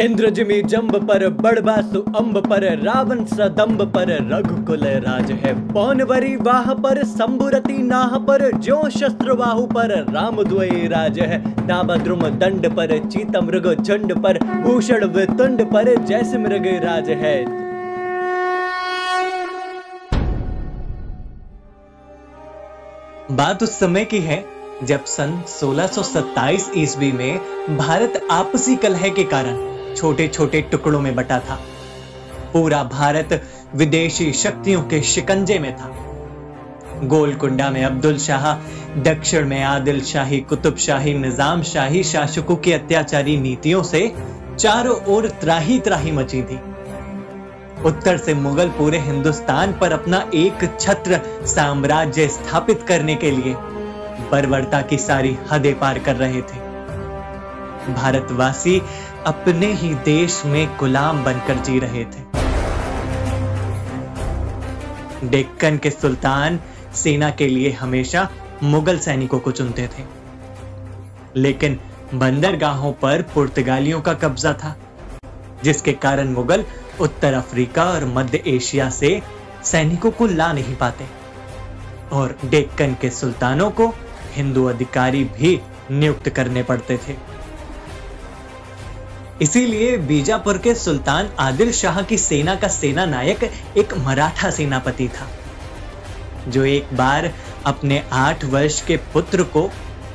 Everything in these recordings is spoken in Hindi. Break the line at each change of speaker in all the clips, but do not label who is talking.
इंद्रजिमी जम्ब पर बड़बासु अम्ब पर, रावण सदम्ब पर, रघुकुल राज है। पौनवरी वाह पर, संबुरति नाह पर जो शस्त्र बाहु पर रामद्वयी राज है। नामद्रुम दंड पर चीत मृग झुंड पर, भूषण वितुंड पर, जैसे मृग राज है।
बात उस समय की है, जब सन 1627 ईस्वी में भारत आपसी कलह के कारण छोटे छोटे टुकड़ों में बटा था। पूरा भारत विदेशी शक्तियों के शिकंजे में था। गोलकुंडा में अब्दुल शाह, दक्षिण में आदिल शाही, कुतुब शाही, निज़ाम शाही, शासकों की अत्याचारी नीतियों से चारों ओर त्राही त्राही मची थी। उत्तर से मुगल पूरे हिंदुस्तान पर अपना एक छत्र साम्राज्य स्थापित करने के लिए बर्बरता की सारी हदें पार कर रहे थे। भारतवासी अपने ही देश में गुलाम बनकर जी रहे थे। डेक्कन के सुल्तान सेना के लिए हमेशा मुगल सैनिकों को चुनते थे। लेकिन बंदरगाहों पर पुर्तगालियों का कब्जा था, जिसके कारण मुगल उत्तर अफ्रीका और मध्य एशिया से सैनिकों को ला नहीं पाते। और डेक्कन के सुल्तानों को हिंदू अधिकारी भी नियुक्त करने पड़ते थे। इसीलिए बीजापुर के सुल्तान आदिल शाह की सेना का सेना नायक एक मराठा सेनापति था, जो एक बार अपने आठ वर्ष के पुत्र को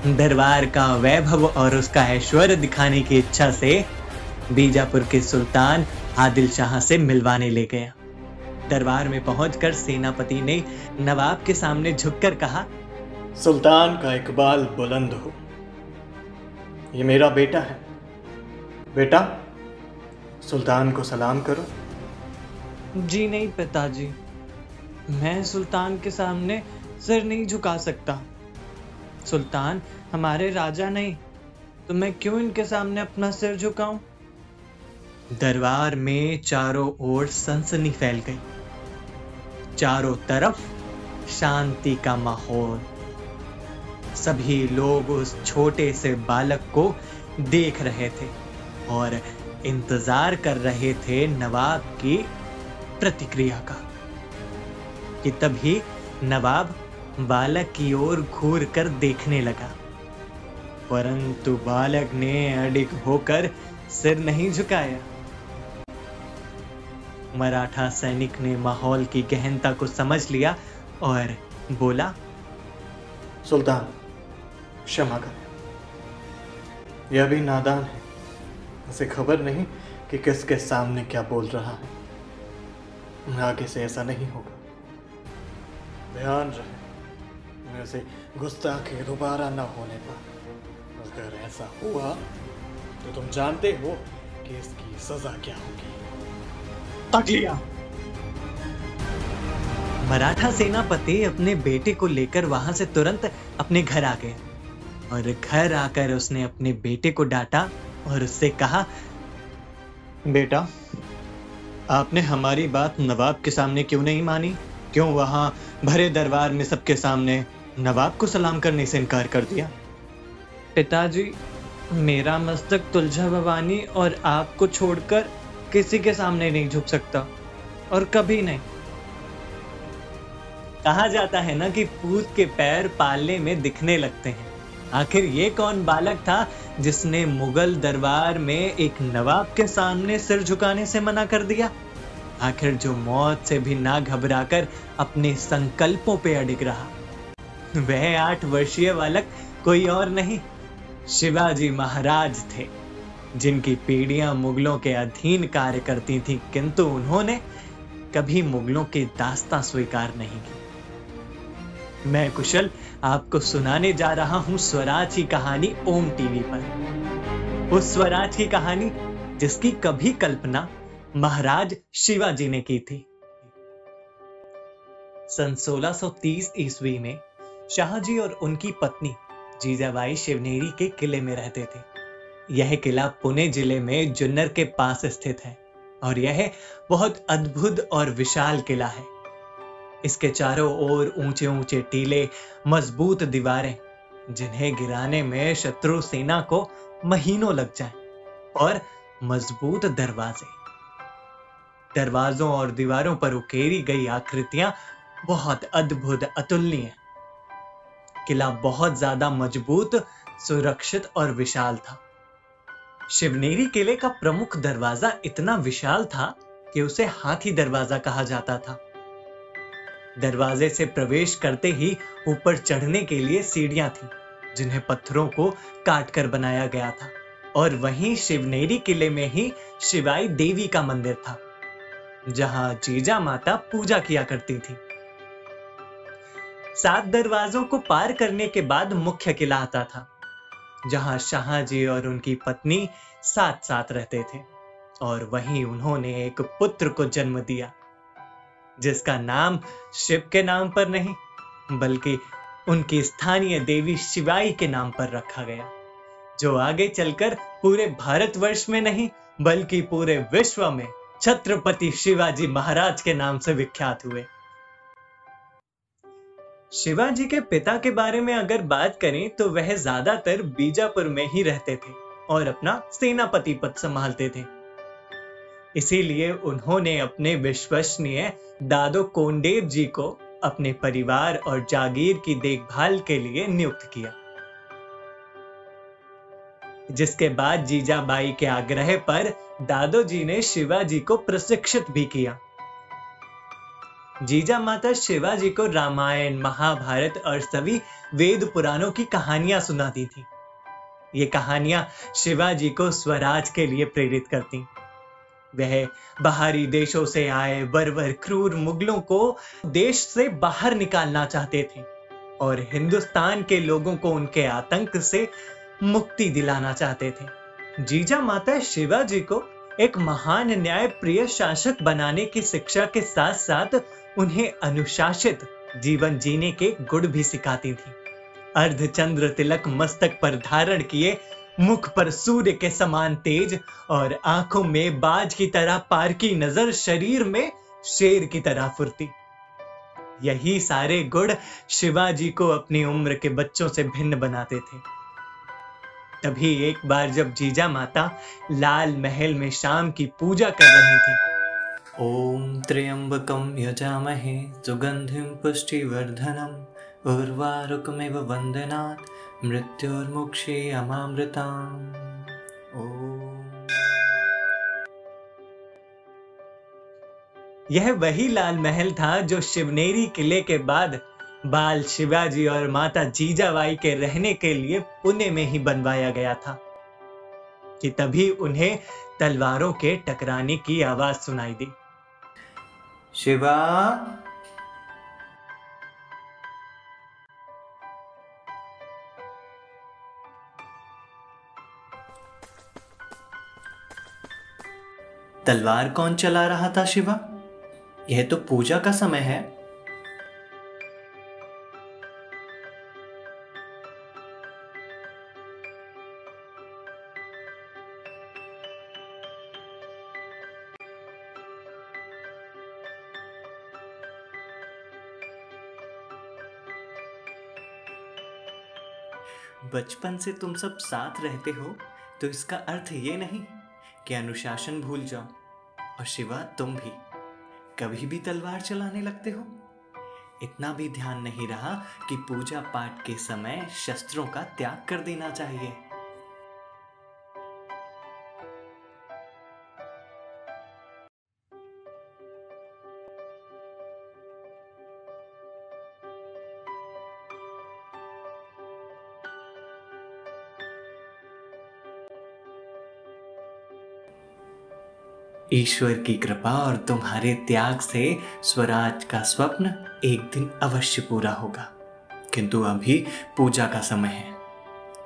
दरबार का वैभव और उसका ऐश्वर्य दिखाने की इच्छा से बीजापुर के सुल्तान आदिल शाह से मिलवाने ले गया। दरबार में पहुंचकर सेनापति ने नवाब के सामने झुककर कहा,
सुल्तान का इकबाल बुलंद हो। ये मेरा बेटा है। बेटा, सुल्तान को सलाम करो।
जी नहीं पिताजी, मैं सुल्तान के सामने सिर नहीं झुका सकता। सुल्तान, हमारे राजा नहीं तो मैं क्यों इनके सामने अपना सिर झुकाऊं? दरबार में चारों ओर सनसनी फैल गई। चारों तरफ़ शांति का माहौल। सभी लोग उस छोटे से बालक को देख रहे थे। और इंतज़ार कर रहे थे नवाब की प्रतिक्रिया का, कि तभी नवाब बालक की ओर घूर कर देखने लगा। परंतु बालक ने अडिग होकर सिर नहीं झुकाया। मराठा सैनिक ने माहौल की गहनता को समझ लिया और बोला,
सुल्तान, क्षमा करें। यह भी नादान है। उसे खबर नहीं कि किसके सामने क्या बोल रहा है। आगे से ऐसा नहीं होगा। ध्यान रहे वैसे गुस्ताखी दोबारा न होने पर। अगर ऐसा हुआ तो तुम जानते हो कि इसकी सजा क्या होगी।
तकलिया मराठा सेनापति अपने बेटे को लेकर वहाँ से तुरंत अपने घर आ गए। और घर आकर उसने अपने बेटे को डांटा और उससे कहा, बेटा, आपने हमारी बात नवाब के सामने क्यों नहीं मानी? क्यों वहाँ भरे दरबार में सबके सामने नवाब को सलाम करने से इनकार कर दिया? पिताजी, मेरा मस्तक तुलझा भवानी और आपको छोड़कर किसी के सामने नहीं झुक सकता, और कभी नहीं. कहा जाता है ना कि पूत के पैर पालने में दिखने लगते हैं। आखिर ये कौन बालक था जिसने मुगल दरबार में एक नवाब के सामने सिर झुकाने से मना कर दिया? आखिर जो मौत से भी ना घबराकर अपने संकल्पों पे अडिग रहा। वह आठ वर्षीय बालक कोई और नहीं, शिवाजी महाराज थे, जिनकी पीढ़ियाँ मुगलों के अधीन कार्य करती थी, किंतु उन्होंने कभी मुगलों की दास्ता स्वीकार नहीं की। मैं कुशल आपको सुनाने जा रहा हूँ स्वराज की कहानी ओम टीवी पर। उस स्वराज की कहानी जिसकी कभी कल्पना महाराज शिवाजी ने की थी। सन 1630 ईस्वी में शाहजी और उनकी पत्नी जीजाबाई शिवनेरी के किले में रहते थे। यह किला पुणे ज़िले में जुन्नर के पास स्थित है और यह बहुत अद्भुत और विशाल किला है। इसके चारों ओर ऊँचे ऊँचे टीले, मज़बूत दीवारें, जिन्हें गिराने में शत्रु सेना को महीनों लग जाए, और मज़बूत दरवाजे। दरवाजों और दीवारों पर उकेरी गई आकृतियाँ बहुत अद्भुत, अतुलनीय। किला बहुत ज़्यादा मज़बूत, सुरक्षित और विशाल था। शिवनेरी किले का प्रमुख दरवाज़ा इतना विशाल था कि उसे हाथी दरवाज़ा कहा जाता था। दरवाजे से प्रवेश करते ही ऊपर चढ़ने के लिए सीढ़ियाँ थी, जिन्हें पत्थरों को काट कर बनाया गया था। और वहीं शिवनेरी किले में ही शिवाई देवी का मंदिर था, जहाँ जीजा माता पूजा किया करती थी। सात दरवाजों को पार करने के बाद मुख्य किला आता था, जहाँ शाहजी और उनकी पत्नी साथ साथ रहते थे, और वहीं उन्होंने एक पुत्र को जन्म दिया। जिसका नाम शिव के नाम पर नहीं, बल्कि उनकी स्थानीय देवी शिवाई के नाम पर रखा गया, जो आगे चलकर पूरे भारतवर्ष में नहीं, बल्कि पूरे विश्व में छत्रपति शिवाजी महाराज के नाम से विख्यात हुए। शिवाजी के पिता के बारे में अगर बात करें तो वह ज़्यादातर बीजापुर में ही रहते थे और अपना सेनापति पद संभालते थे। इसीलिए उन्होंने अपने विश्वसनीय दादो कोंडेव जी को अपने परिवार और जागीर की देखभाल के लिए नियुक्त किया, जिसके बाद जीजाबाई के आग्रह पर दादो जी ने शिवाजी को प्रशिक्षित भी किया। जीजा माता शिवाजी को रामायण, महाभारत और सभी वेद पुराणों की कहानियाँ सुनाती थी। ये कहानियाँ शिवाजी को स्वराज के लिए प्रेरित करती। वह बाहरी देशों से आए बर्बर क्रूर मुगलों को देश से बाहर निकालना चाहते थे और हिंदुस्तान के लोगों को उनके आतंक से मुक्ति दिलाना चाहते थे। जीजा माता शिवाजी को एक महान न्याय प्रिय शासक बनाने की शिक्षा के साथ साथ उन्हें अनुशासित जीवन जीने के गुण भी सिखाती थी। अर्धचंद्र तिलक मस्तक पर धारण किए मुख पर सूर्य के समान तेज और आँखों में बाज की तरह पार की नज़र शरीर में शेर की तरह फुर्ती। यही सारे गुण शिवाजी को अपनी उम्र के बच्चों से भिन्न बनाते थे। तभी एक बार जब जीजा माता लाल महल में शाम की पूजा कर रही थी।
ओम त्र्यंबकम यजामहे सुगंधिम पुष्टिवर्धनम, उर्वारुकमिव वंदनात् मृत्युर्मुक्षे अमामृताम्।
यह वही लाल महल था जो शिवनेरी किले के बाद बाल शिवाजी और माता जीजाबाई के रहने के लिए पुणे में ही बनवाया गया था कि तभी उन्हें तलवारों के टकराने की आवाज़ सुनाई दी।
शिवा तलवार कौन चला रहा था शिवा? यह तो पूजा का समय है। बचपन से तुम सब साथ रहते हो तो इसका अर्थ ये नहीं कि अनुशासन भूल जाओ। और शिवा, तुम भी। कभी भी तलवार चलाने लगते हो? इतना भी ध्यान नहीं रहा कि पूजा पाठ के समय शस्त्रों का त्याग कर देना चाहिए। ईश्वर की कृपा और तुम्हारे त्याग से स्वराज का स्वप्न एक दिन अवश्य पूरा होगा। किंतु अभी पूजा का समय है।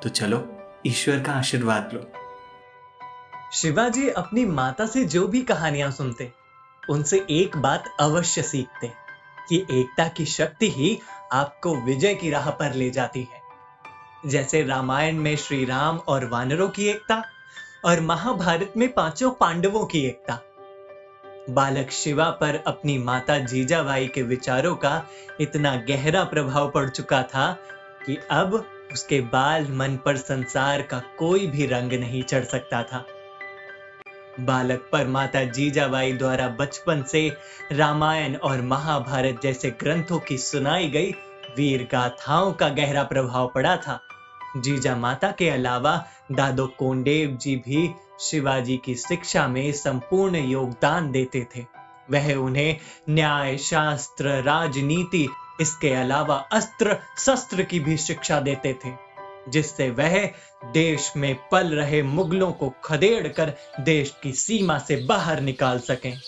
तो चलो, ईश्वर का आशीर्वाद लो।
शिवाजी अपनी माता से जो भी कहानियाँ सुनते, उनसे एक बात अवश्य सीखते कि एकता की शक्ति ही आपको विजय की राह पर ले जाती है। जैसे रामायण में श्री राम और वानरों की एकता और महाभारत में पाँचों पांडवों की एकता। बालक शिवा पर अपनी माता जीजाबाई के विचारों का इतना गहरा प्रभाव पड़ चुका था कि अब उसके बाल मन पर संसार का कोई भी रंग नहीं चढ़ सकता था। बालक पर माता जीजाबाई द्वारा बचपन से रामायण और महाभारत जैसे ग्रंथों की सुनाई गई वीर गाथाओं का गहरा प्रभाव पड़ा था। जीजा माता के अलावा दादो कोंडेव जी भी शिवाजी की शिक्षा में संपूर्ण योगदान देते थे। वह उन्हें न्याय, शास्त्र, राजनीति, इसके अलावा अस्त्र, शस्त्र की भी शिक्षा देते थे, जिससे वह देश में पल रहे मुगलों को खदेड़ कर देश की सीमा से बाहर निकाल सकें।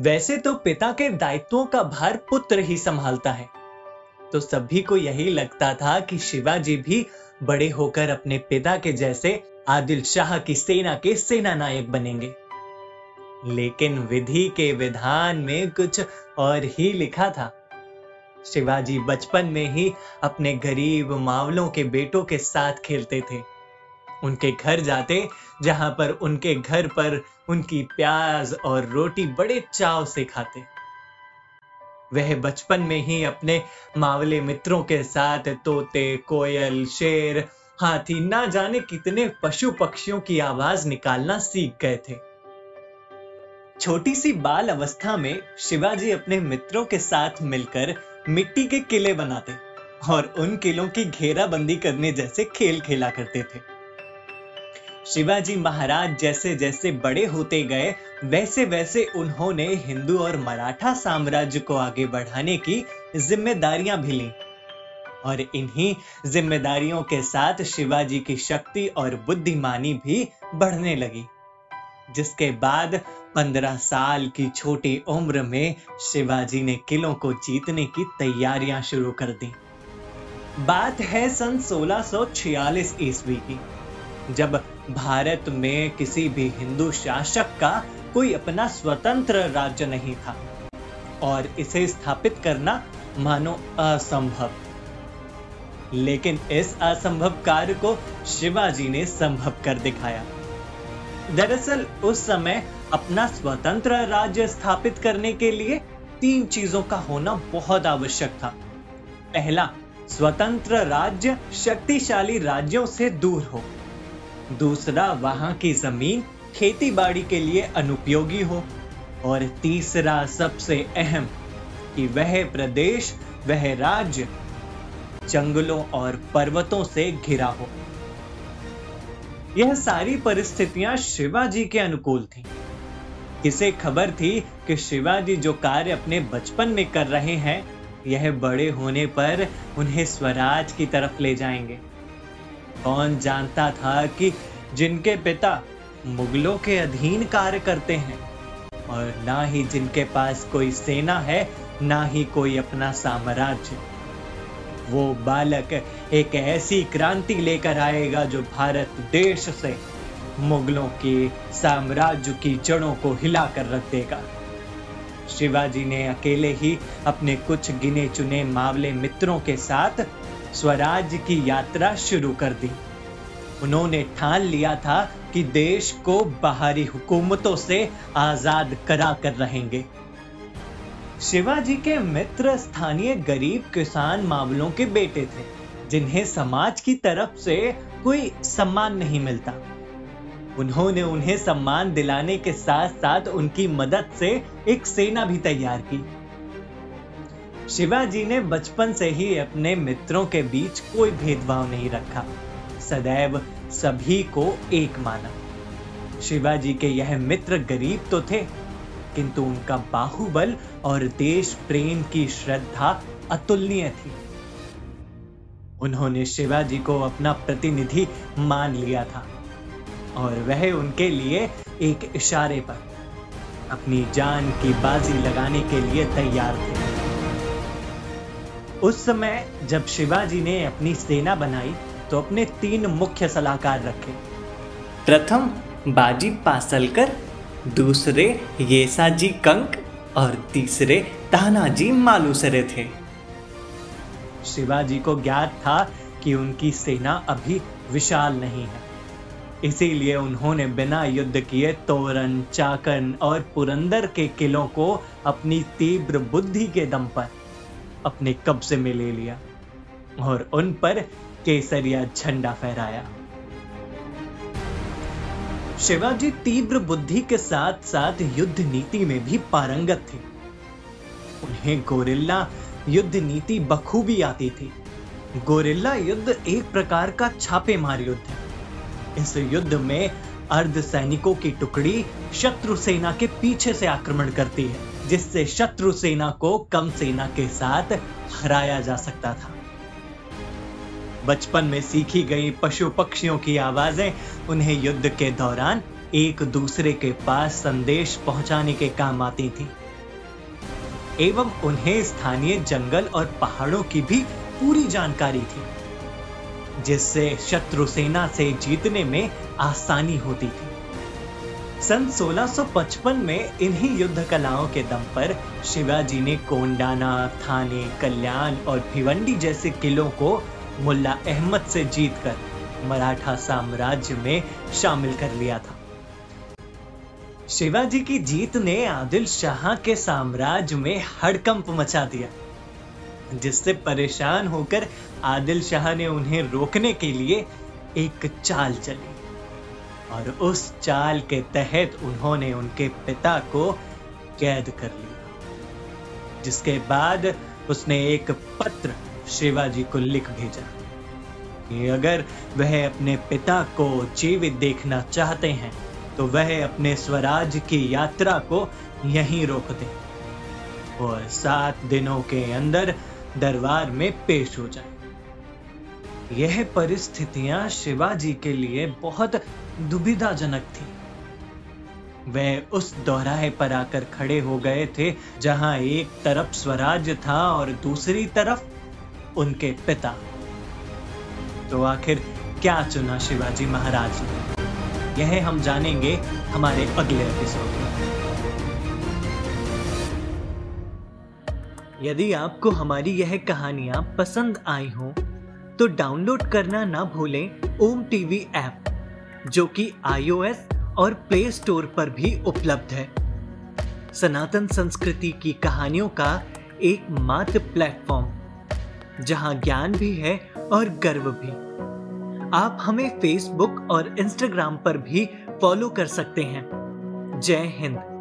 वैसे तो पिता के दायित्वों का भार पुत्र ही संभालता है। तो सभी को यही लगता था कि शिवाजी भी बड़े होकर अपने पिता के जैसे आदिल शाह की सेना के सेना नायक बनेंगे। लेकिन विधि के विधान में कुछ और ही लिखा था। शिवाजी बचपन में ही अपने गरीब मावलों के बेटों के साथ खेलते थे। उनके घर जाते, जहाँ पर उनके घर पर उनकी प्याज और रोटी बड़े चाव से खाते। वह बचपन में ही अपने मावले मित्रों के साथ तोते, कोयल, शेर, हाथी, ना जाने कितने पशु पक्षियों की आवाज़ निकालना सीख गए थे। छोटी सी बाल अवस्था में शिवाजी अपने मित्रों के साथ मिलकर मिट्टी के किले बनाते और उन किलों की घेराबंदी करने जैसे खेल खेला करते थे। शिवाजी महाराज जैसे जैसे बड़े होते गए, वैसे वैसे उन्होंने हिंदू और मराठा साम्राज्य को आगे बढ़ाने की जिम्मेदारियाँ भी ली। और इन्हीं जिम्मेदारियों के साथ शिवाजी की शक्ति और बुद्धिमानी भी बढ़ने लगी, जिसके बाद पंद्रह साल की छोटी उम्र में शिवाजी ने किलों को जीतने की तैयारियाँ शुरू कर दी। बात है सन 1646 ईस्वी की। जब भारत में किसी भी हिंदू शासक का कोई अपना स्वतंत्र राज्य नहीं था। और इसे स्थापित करना मानो असंभव। लेकिन इस असंभव कार्य को शिवाजी ने संभव कर दिखाया। दरअसल उस समय अपना स्वतंत्र राज्य स्थापित करने के लिए तीन चीज़ों का होना बहुत आवश्यक था। पहला, स्वतंत्र राज्य शक्तिशाली राज्यों से दूर हो। दूसरा वहाँ की ज़मीन खेती बाड़ी के लिए अनुपयोगी हो। और तीसरा सबसे अहम कि वह प्रदेश, वह राज्य जंगलों और पर्वतों से घिरा हो। यह सारी परिस्थितियाँ शिवाजी के अनुकूल थी। किसे खबर थी कि शिवाजी जो कार्य अपने बचपन में कर रहे हैं, यह बड़े होने पर उन्हें स्वराज की तरफ़ ले जाएँगे। कौन जानता था कि जिनके पिता मुगलों के अधीन कार्य करते हैं? और ना ही जिनके पास कोई सेना है, ना ही कोई अपना साम्राज्य। वो बालक एक ऐसी क्रांति लेकर आएगा जो भारत देश से मुगलों के साम्राज्य की जड़ों को हिलाकर रख देगा। शिवाजी ने अकेले ही अपने कुछ गिने चुने मावले मित्रों के साथ स्वराज की यात्रा शुरू कर दी। उन्होंने ठान लिया था कि देश को बाहरी हुकूमतों से आज़ाद करा कर रहेंगे। शिवाजी के मित्र स्थानीय गरीब किसान मामलों के बेटे थे, जिन्हें समाज की तरफ़ से कोई सम्मान नहीं मिलता। उन्होंने उन्हें सम्मान दिलाने के साथ साथ उनकी मदद से एक सेना भी तैयार की। शिवाजी ने बचपन से ही अपने मित्रों के बीच कोई भेदभाव नहीं रखा। सदैव सभी को एक माना। शिवाजी के यह मित्र गरीब तो थे, किंतु उनका बाहुबल और देश प्रेम की श्रद्धा अतुलनीय थी। उन्होंने शिवाजी को अपना प्रतिनिधि मान लिया था और वह उनके लिए एक इशारे पर अपनी जान की बाजी लगाने के लिए तैयार थे। उस समय जब शिवाजी ने अपनी सेना बनाई तो अपने तीन मुख्य सलाहकार रखे। प्रथम बाजी पासलकर दूसरे येसाजी कंक
और तीसरे तानाजी मालूसरे थे।
शिवाजी को ज्ञात था कि उनकी सेना अभी विशाल नहीं है। इसीलिए उन्होंने बिना युद्ध किए तोरण चाकन और पुरंदर के किलों को अपनी तीव्र बुद्धि के दम पर अपने कब्जे में ले लिया और उन पर केसरिया झंडा फहराया। शिवाजी तीव्र बुद्धि के साथ साथ युद्ध नीति में भी पारंगत थे। उन्हें गोरिल्ला युद्ध नीति बखूबी आती थी। गोरिल्ला युद्ध एक प्रकार का छापेमार युद्ध है। इस युद्ध में अर्ध सैनिकों की टुकड़ी शत्रु सेना के पीछे से आक्रमण करती है। जिससे शत्रु सेना को कम सेना के साथ हराया जा सकता था। बचपन में सीखी गई पशु पक्षियों की आवाज़ें उन्हें युद्ध के दौरान एक दूसरे के पास संदेश पहुँचाने के काम आती थी। एवं उन्हें स्थानीय जंगल और पहाड़ों की भी पूरी जानकारी थी, जिससे शत्रु सेना से जीतने में आसानी होती थी। सन 1655 में इन्हीं युद्ध कलाओं के दम पर शिवाजी ने कोंडाना थाने, कल्याण और भिवंडी जैसे किलों को मुल्ला अहमद से जीतकर मराठा साम्राज्य में शामिल कर लिया था। शिवाजी की जीत ने आदिल शाह के साम्राज्य में हड़कंप मचा दिया, जिससे परेशान होकर आदिल शाह ने उन्हें रोकने के लिए एक चाल चली। और उस चाल के तहत उन्होंने उनके पिता को कैद कर लिया। जिसके बाद उसने एक पत्र शिवाजी को लिख भेजा कि अगर वह अपने पिता को जीवित देखना चाहते हैं तो वह अपने स्वराज की यात्रा को यहीं रोक दें और सात दिनों के अंदर दरबार में पेश हो जाए। यह परिस्थितियाँ शिवाजी के लिए बहुत दुविधाजनक थी। वह उस दोहराए पर आकर खड़े हो गए थे, जहाँ एक तरफ़ स्वराज था और दूसरी तरफ़ उनके पिता। तो आखिर क्या चुना शिवाजी महाराज? ने यह हम जानेंगे हमारे अगले एपिसोड में। यदि आपको हमारी यह कहानियाँ पसंद आई हो तो डाउनलोड करना ना भूलें ओम टीवी ऐप। जो कि आईओएस और प्ले स्टोर पर भी उपलब्ध है। सनातन संस्कृति की कहानियों का एक मात्र प्लेटफॉर्म, जहाँ ज्ञान भी है और गर्व भी। आप हमें फेसबुक और इंस्टाग्राम पर भी फॉलो कर सकते हैं। जय हिंद।